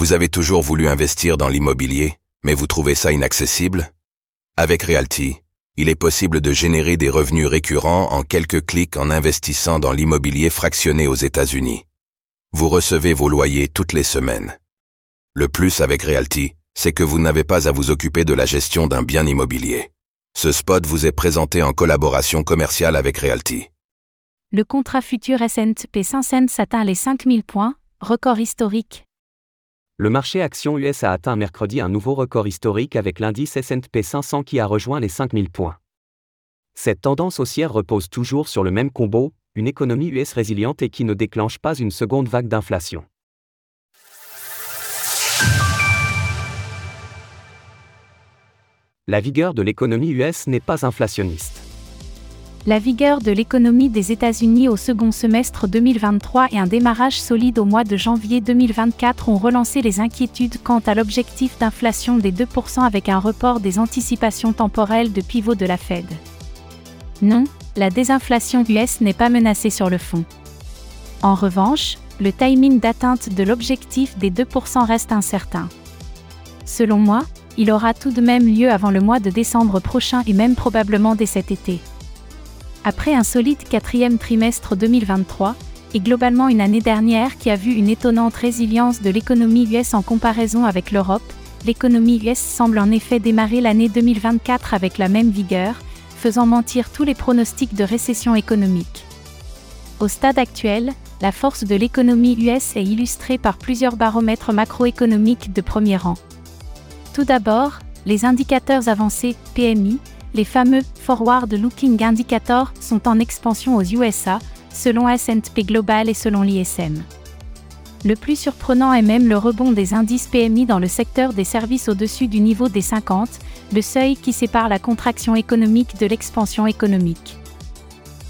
Vous avez toujours voulu investir dans l'immobilier, mais vous trouvez ça inaccessible? Avec Realty, il est possible de générer des revenus récurrents en quelques clics en investissant dans l'immobilier fractionné aux États-Unis. Vous recevez vos loyers toutes les semaines. Le plus avec Realty, c'est que vous n'avez pas à vous occuper de la gestion d'un bien immobilier. Ce spot vous est présenté en collaboration commerciale avec Realty. Le contrat futur S&P 500 atteint les 5000 points, record historique. Le marché action US a atteint mercredi un nouveau record historique avec l'indice S&P 500 qui a rejoint les 5000 points. Cette tendance haussière repose toujours sur le même combo, une économie US résiliente et qui ne déclenche pas une seconde vague d'inflation. La vigueur de l'économie US n'est pas inflationniste. La vigueur de l'économie des États-Unis au second semestre 2023 et un démarrage solide au mois de janvier 2024 ont relancé les inquiétudes quant à l'objectif d'inflation des 2% avec un report des anticipations temporelles de pivot de la Fed. Non, la désinflation US n'est pas menacée sur le fond. En revanche, le timing d'atteinte de l'objectif des 2% reste incertain. Selon moi, il aura tout de même lieu avant le mois de décembre prochain et même probablement dès cet été. Après un solide quatrième trimestre 2023, et globalement une année dernière qui a vu une étonnante résilience de l'économie US en comparaison avec l'Europe, l'économie US semble en effet démarrer l'année 2024 avec la même vigueur, faisant mentir tous les pronostics de récession économique. Au stade actuel, la force de l'économie US est illustrée par plusieurs baromètres macroéconomiques de premier rang. Tout d'abord, les indicateurs avancés PMI, les fameux Forward Looking Indicators sont en expansion aux USA, selon S&P Global et selon l'ISM. Le plus surprenant est même le rebond des indices PMI dans le secteur des services au-dessus du niveau des 50, le seuil qui sépare la contraction économique de l'expansion économique.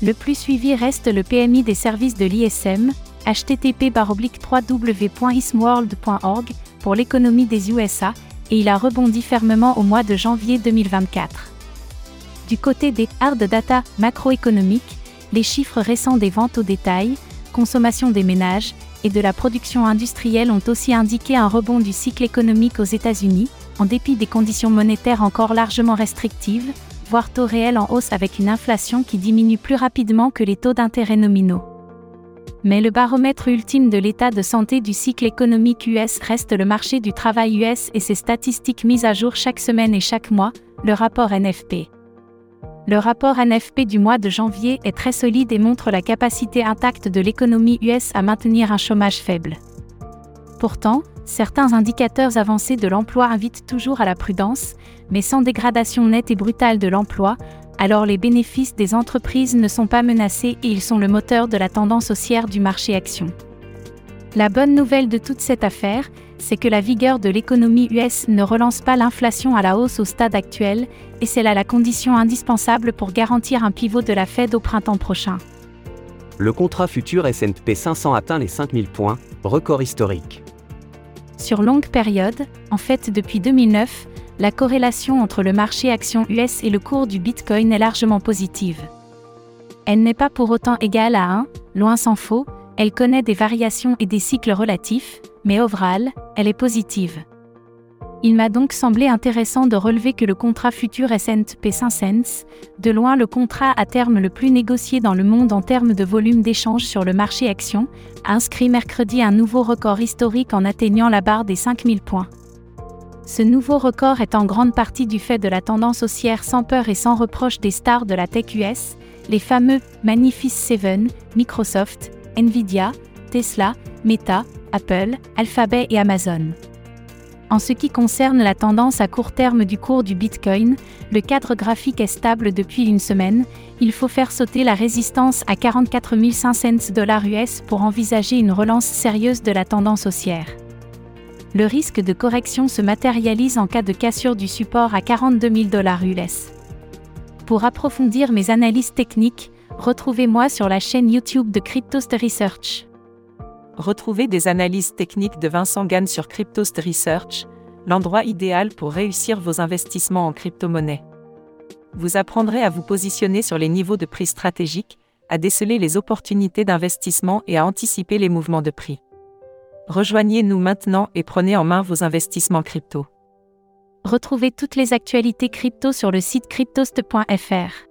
Le plus suivi reste le PMI des services de l'ISM, http www.ismworld.org, pour l'économie des USA, et il a rebondi fermement au mois de janvier 2024. Du côté des hard data macroéconomiques, les chiffres récents des ventes au détail, consommation des ménages et de la production industrielle ont aussi indiqué un rebond du cycle économique aux États-Unis, en dépit des conditions monétaires encore largement restrictives, voire taux réels en hausse avec une inflation qui diminue plus rapidement que les taux d'intérêt nominaux. Mais le baromètre ultime de l'état de santé du cycle économique US reste le marché du travail US et ses statistiques mises à jour chaque semaine et chaque mois, le rapport NFP. Le rapport NFP du mois de janvier est très solide et montre la capacité intacte de l'économie US à maintenir un chômage faible. Pourtant, certains indicateurs avancés de l'emploi invitent toujours à la prudence, mais sans dégradation nette et brutale de l'emploi, alors les bénéfices des entreprises ne sont pas menacés et ils sont le moteur de la tendance haussière du marché action. La bonne nouvelle de toute cette affaire, c'est que la vigueur de l'économie US ne relance pas l'inflation à la hausse au stade actuel, et c'est là la condition indispensable pour garantir un pivot de la Fed au printemps prochain. Le contrat futur S&P 500 atteint les 5000 points, record historique. Sur longue période, en fait depuis 2009, la corrélation entre le marché action US et le cours du Bitcoin est largement positive. Elle n'est pas pour autant égale à 1, loin s'en faut, elle connaît des variations et des cycles relatifs, mais overall, elle est positive. Il m'a donc semblé intéressant de relever que le contrat futur S&P 500, de loin le contrat à terme le plus négocié dans le monde en termes de volume d'échange sur le marché action, a inscrit mercredi un nouveau record historique en atteignant la barre des 5000 points. Ce nouveau record est en grande partie du fait de la tendance haussière sans peur et sans reproche des stars de la tech US, les fameux Magnifice 7, Microsoft, Nvidia, Tesla, Meta, Apple, Alphabet et Amazon. En ce qui concerne la tendance à court terme du cours du Bitcoin, le cadre graphique est stable depuis une semaine, il faut faire sauter la résistance à 44 500 dollars US pour envisager une relance sérieuse de la tendance haussière. Le risque de correction se matérialise en cas de cassure du support à 42 000 dollars US. Pour approfondir mes analyses techniques, retrouvez-moi sur la chaîne YouTube de Cryptost Research. Retrouvez des analyses techniques de Vincent Gann sur Cryptost Research, l'endroit idéal pour réussir vos investissements en crypto-monnaie. Vous apprendrez à vous positionner sur les niveaux de prix stratégiques, à déceler les opportunités d'investissement et à anticiper les mouvements de prix. Rejoignez-nous maintenant et prenez en main vos investissements crypto. Retrouvez toutes les actualités crypto sur le site cryptost.fr.